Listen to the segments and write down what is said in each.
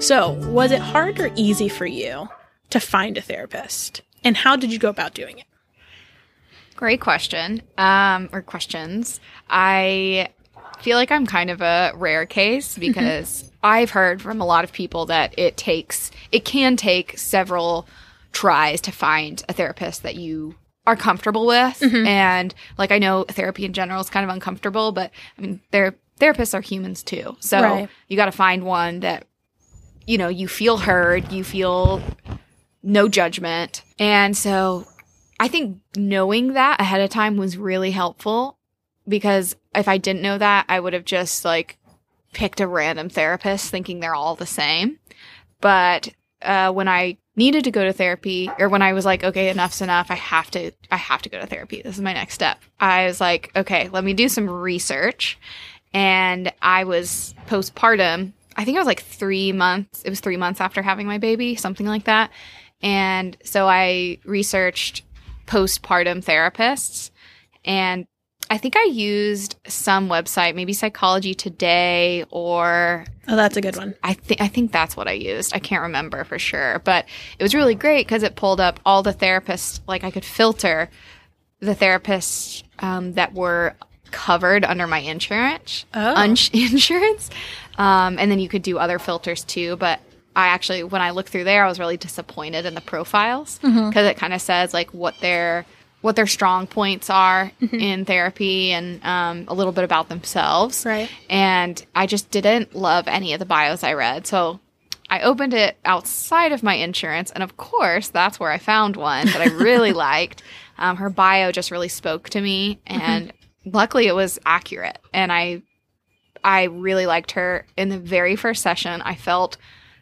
So, was it hard or easy for you to find a therapist? And how did you go about doing it? Great question. Um, or questions. I feel like I'm kind of a rare case Mm-hmm. because I've heard from a lot of people that it takes, it can take several tries to find a therapist that you are comfortable with. Mm-hmm. And like, I know therapy in general is kind of uncomfortable, but I mean, they're, therapists are humans too. So Right. you got to find one that, you know, you feel heard, you feel no judgment. And so I think knowing that ahead of time was really helpful because if I didn't know that, I would have just like picked a random therapist thinking they're all the same. But uh, when I needed to go to therapy or when I was like, okay, enough's enough. I have to, I have to go to therapy. This is my next step. I was like, okay, let me do some research. And I was postpartum. I think I was like three months. It was three months after having my baby, something like that. And so I researched postpartum therapists and I think I used some website, maybe Psychology Today or Oh, that's a good one. I think I think that's what I used. I can't remember for sure, but it was really great because it pulled up all the therapists. Like I could filter the therapists um, that were covered under my insurance, Oh. uns- insurance, um, and then you could do other filters too. But I actually, when I looked through there, I was really disappointed in the profiles because it kind of says like what their what their strong points are in therapy and um, a little bit about themselves Right. and I just didn't love any of the bios I read. So I opened it outside of my insurance, and of course, that's where I found one that I really liked. Um, her bio just really spoke to me, and luckily, it was accurate. And I, I really liked her in the very first session. I felt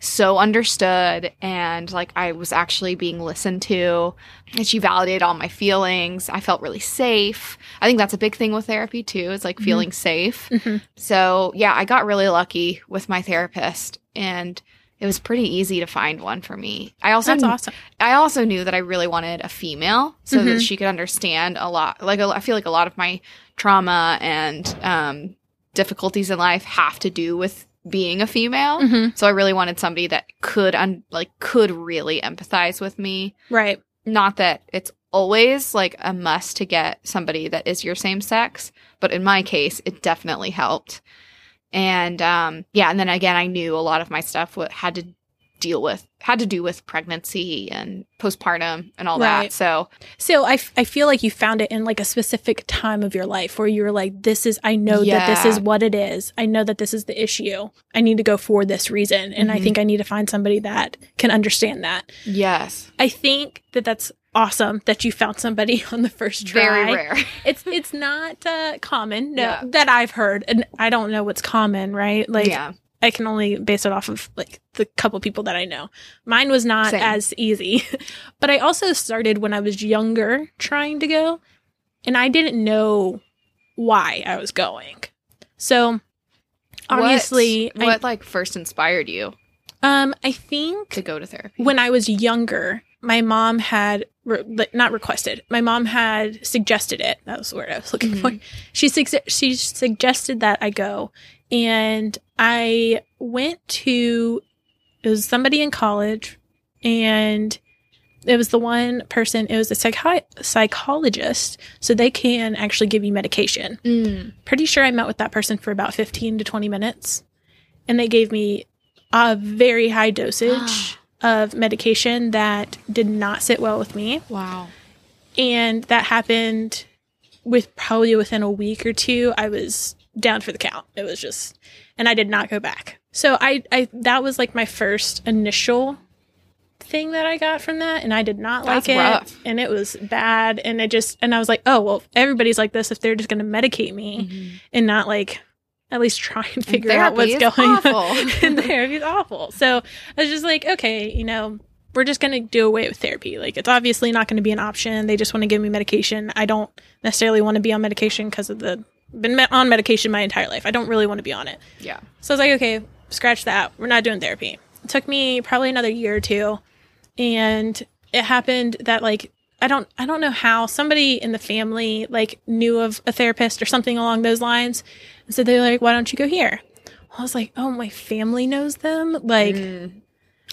so understood and like I was actually being listened to and she validated all my feelings. I felt really safe. I think that's a big thing with therapy too. It's like mm-hmm. feeling safe. Mm-hmm. So, yeah, I got really lucky with my therapist and it was pretty easy to find one for me. I also That's awesome. I also knew that I really wanted a female so Mhm. that she could understand a lot. Like, a- I feel like a lot of my trauma and um, difficulties in life have to do with being a female. Mhm. So I really wanted somebody that could, un- like, could really empathize with me. Right. Not that it's always like a must to get somebody that is your same sex, but in my case, it definitely helped. And um, yeah, and then again, I knew a lot of my stuff had to deal with had to do with pregnancy and postpartum and all Right. that. So So I, f- I feel like you found it in like a specific time of your life where you were like, this is, I know that this is what it is. I know that this is the issue. I need to go for this reason. And I Mhm. think I need to find somebody that can understand that. yes, I think that that's awesome that you found somebody on the first try. very rare. It's it's not uh, common, no, Yeah. that I've heard, and I don't know what's common, right? Like yeah, I can only base it off of like the couple people that I know. Mine was not Same. as easy, but I also started when I was younger trying to go, and I didn't know why I was going. So obviously, what, what like first inspired you um, I think to go to therapy? when I was younger, my mom had re- like, not requested. My mom had suggested it. That was the word I was looking for. She sug- she suggested that I go, and I went to. It was somebody in college, and it was the one person. It was a psychi- psychologist, so they can actually give you medication Mm. pretty sure I met with that person for about 15 to 20 minutes. And they gave me a very high dosage of medication that did not sit well with me. Wow. And that happened with probably within a week or two. I was down for the count. It was just, and I did not go back. So I, I, that was like my first initial thing that I got from that. And I did not That's like it. rough. And it was bad. And it just, and I was like, oh, well, everybody's like this if they're just going to medicate me mm-hmm. and not like at least try and figure out what's going awful. on. and therapy is awful. So I was just like, okay, you know, we're just going to do away with therapy. Like, it's obviously not going to be an option. They just want to give me medication. I don't necessarily want to be on medication because of the been on medication my entire life. I don't really want to be on it. Yeah. So I was like, okay, scratch that. We're not doing therapy. It took me probably another year or two. And it happened that like I don't I don't know how somebody in the family like knew of a therapist or something along those lines. And so they're like, why don't you go here? I was like, oh, my family knows them. Like, Mm.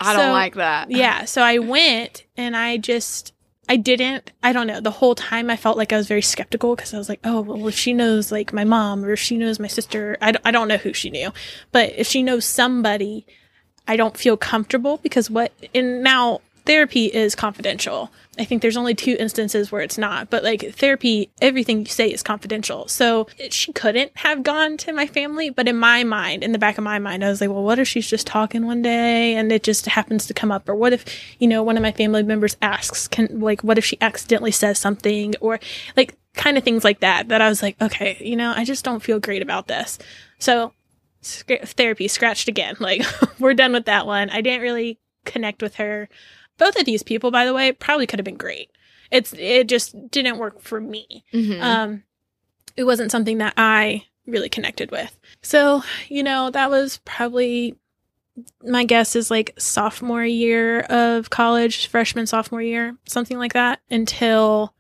I don't like that. yeah. So I went and I just, I didn't, I don't know. The whole time I felt like I was very skeptical because I was like, oh, well, if she knows like my mom or if she knows my sister, I, don't- I don't know who she knew, but if she knows somebody, I don't feel comfortable because what, and now therapy is confidential. I think there's only two instances where it's not, but like therapy, everything you say is confidential. So she couldn't have gone to my family, but in my mind, in the back of my mind, I was like, well, what if she's just talking one day and it just happens to come up? Or what if, you know, one of my family members asks, can, like, what if she accidentally says something or like kind of things like that, that I was like, okay, you know, I just don't feel great about this. So sc- therapy scratched again. Like we're done with that one. I didn't really connect with her. Both of these people, by the way, probably could have been great. It's it just didn't work for me. Mhm. Um, it wasn't something that I really connected with. So you know that was probably my guess is like sophomore year of college, freshman sophomore year, something like that. Until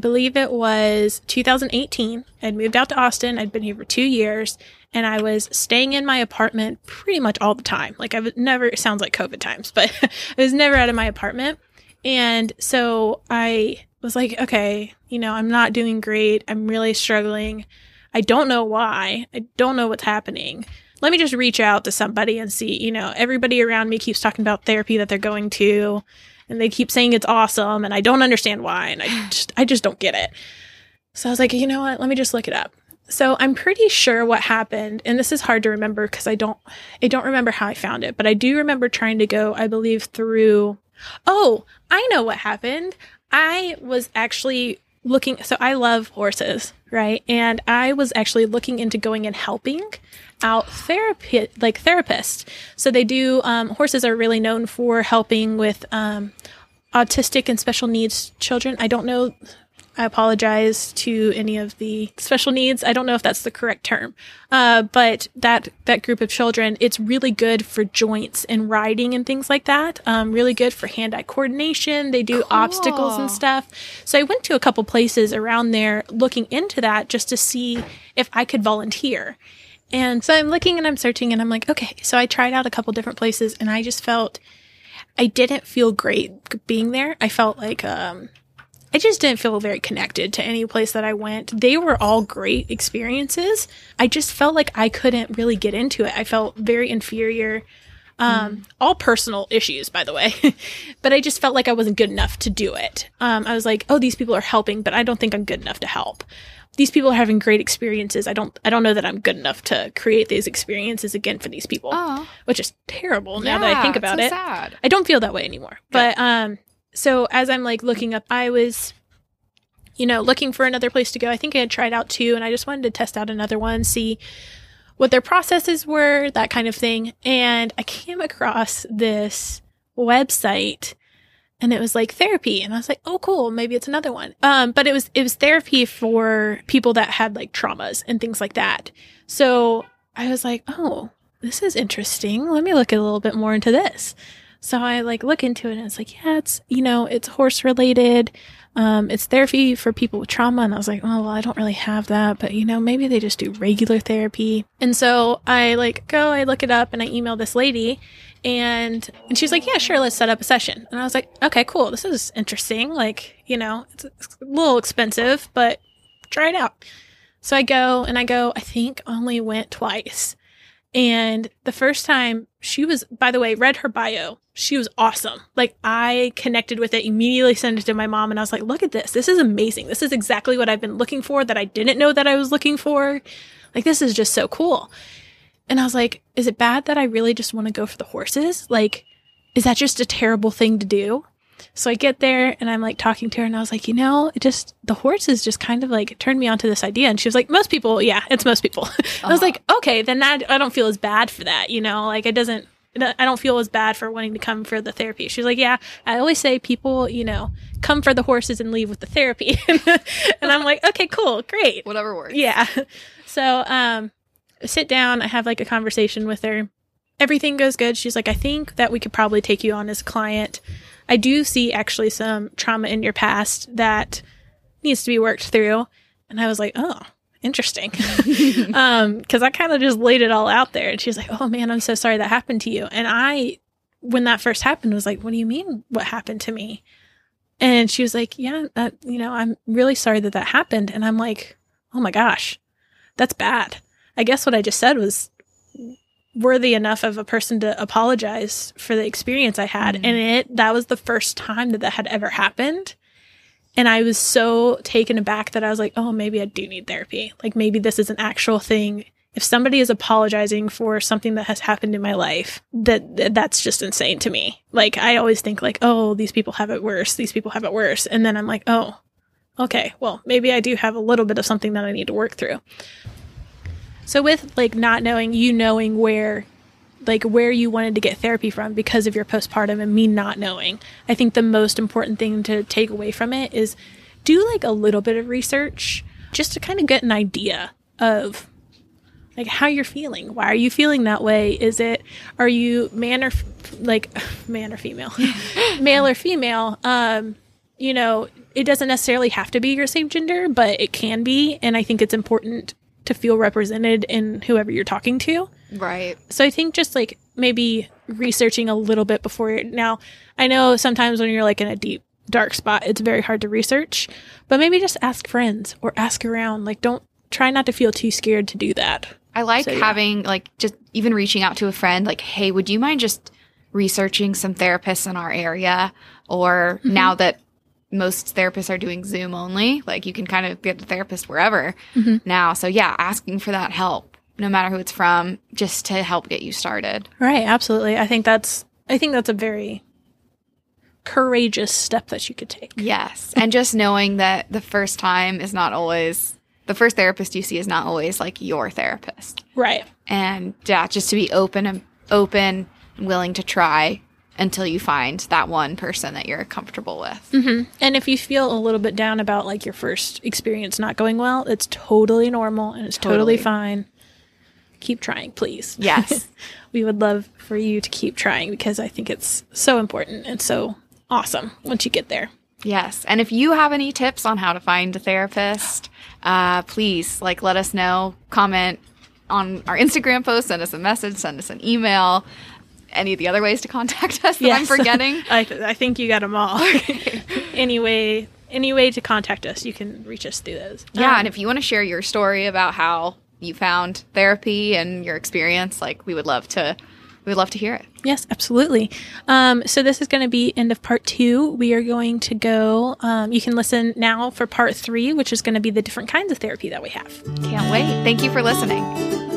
believe it was 2018. I'd moved out to Austin. I'd been here for two years, and I was staying in my apartment pretty much all the time. Like I was never. Sounds like COVID times, but I was never out of my apartment. And so I was like, okay, you know, I'm not doing great. I'm really struggling. I don't know why. I don't know what's happening. Let me just reach out to somebody and see, you know, everybody around me keeps talking about therapy that they're going to and they keep saying it's awesome and I don't understand why and I just I just don't get it. So I was like, you know what? Let me just look it up. So I'm pretty sure what happened, and this is hard to remember because I don't I don't remember how I found it, but I do remember trying to go, I believe, through Oh, I know what happened. I was actually looking so I love horses, right? And I was actually looking into going and helping out therapy like therapists. So they do um, horses are really known for helping with um, autistic and special needs children. I don't know I apologize to any of the special needs. I don't know if that's the correct term, uh, but that that group of children, it's really good for joints and riding and things like that. Um, really good for hand-eye coordination. They do obstacles and stuff. So I went to a couple places around there looking into that just to see if I could volunteer. And so I'm looking and I'm searching and I'm like, okay. So I tried out a couple different places and I just felt I didn't feel great being there. I felt like um, I just didn't feel very connected to any place that I went. They were all great experiences. I just felt like I couldn't really get into it. I felt very inferior. Um, all personal issues, by the way, but I just felt like I wasn't good enough to do it. Um, I was like, oh, these people are helping, but I don't think I'm good enough to help. These people are having great experiences. I don't, I don't know that I'm good enough to create these experiences again for these people, Oh, which is terrible now that I think about so it. Sad. I don't feel that way anymore. But um so as I'm like looking up I was you know, looking for another place to go. I think I had tried out two and I just wanted to test out another one, see what their processes were, that kind of thing. And I came across this website and it was like therapy and I was like, "Oh cool, maybe it's another one." Um but it was it was therapy for people that had like traumas and things like that. So I was like, "Oh, this is interesting. Let me look a little bit more into this." So I like look into it and it's like, yeah, it's, you know, it's horse related. Um, it's therapy for people with trauma. And I was like, oh, well, I don't really have that, but you know, maybe they just do regular therapy. And so I like go, I look it up and I email this lady and, and she's like, yeah, sure. Let's set up a session. And I was like, okay, cool. This is interesting. Like, you know, it's, a little expensive, but try it out. So I go and I go, I think only went twice. And the first time she was, by the way, read her bio. She was awesome. Like I connected with it, immediately sent it to my mom and I was like, look at this. This is amazing. This is exactly what I've been looking for that I didn't know that I was looking for. Like this is just so cool. And I was like, is it bad that I really just want to go for the horses? Like, is that just a terrible thing to do? So I get there and I'm like talking to her and I was like, you know, it just, the horses just kind of like turned me onto this idea. And she was like, most people, yeah, it's most people. I was Uh-huh. like, okay, then that, I don't feel as bad for that, you know, like it doesn't, I don't feel as bad for wanting to come for the therapy. She's like, yeah, I always say people, you know, come for the horses and leave with the therapy. and I'm like, okay, cool, great. Whatever works. Yeah. So, um, sit down. I have like a conversation with her. Everything goes good. She's like, I think that we could probably take you on as a client. I do see actually some trauma in your past that needs to be worked through. And I was like, oh, interesting. um, cause I kind of just laid it all out there and she was like, Oh man, I'm so sorry that happened to you. And I, when that first happened, was like, What do you mean what happened to me? And she was like, Yeah, that, you know, I'm really sorry that that happened. And I'm like, Oh my gosh, that's bad. I guess what I just said was worthy enough of a person to apologize for the experience I had. Mhm. And it, that was the first time that that had ever happened. And I was so taken aback that I was like, oh, maybe I do need therapy. Like maybe this is an actual thing. If somebody is apologizing for something that has happened in my life, that that- that's just insane to me. Like I always think like, oh, these people have it worse. These people have it worse. And then I'm like, oh, okay, well, maybe I do have a little bit of something that I need to work through. So with like not knowing you knowing where like where you wanted to get therapy from because of your postpartum and me not knowing. I think the most important thing to take away from it is do like a little bit of research just to kind of get an idea of like how you're feeling. Why are you feeling that way? Is it are you man or f- like man or female? Male or female? Um you know, it doesn't necessarily have to be your same gender, but it can be and I think it's important to feel represented in whoever you're talking to. Right. So I think just like maybe researching a little bit before you're now. I know sometimes when you're like in a deep dark spot, it's very hard to research, but maybe just ask friends or ask around. Like, don't try not to feel too scared to do that. I like So, yeah. having like just even reaching out to a friend like, "Hey, would you mind just researching some therapists in our area?" Or Mm-hmm. now that most therapists are doing Zoom only, like you can kind of get a therapist wherever Mhm. now. So yeah, asking for that help, no matter who it's from, just to help get you started. Right. Absolutely. I think that's. I think that's a very courageous step that you could take. Yes. and just knowing that the first time is not always the first therapist you see is not always like your therapist. Right. and yeah, just to be open and open and willing to try until you find that one person that you're comfortable with. hmm And if you feel a little bit down about like your first experience not going well, it's totally normal and it's totally, Totally. fine. Keep trying, please. Yes. we would love for you to keep trying because I think it's so important and so awesome once you get there. yes. And if you have any tips on how to find a therapist, uh, please like let us know. Comment on our Instagram post, send us a message, send us an email. Any of the other ways to contact us that I'm forgetting? I, th- I think you got them all. anyway, any way to contact us, you can reach us through those. Yeah, Um, and if you want to share your story about how you found therapy and your experience, like we would love to we would love to hear it. Yes, absolutely. Um, so this is going to be end of part two. We are going to go. Um, you can listen now for part three, which is going to be the different kinds of therapy that we have. Can't wait. Thank you for listening.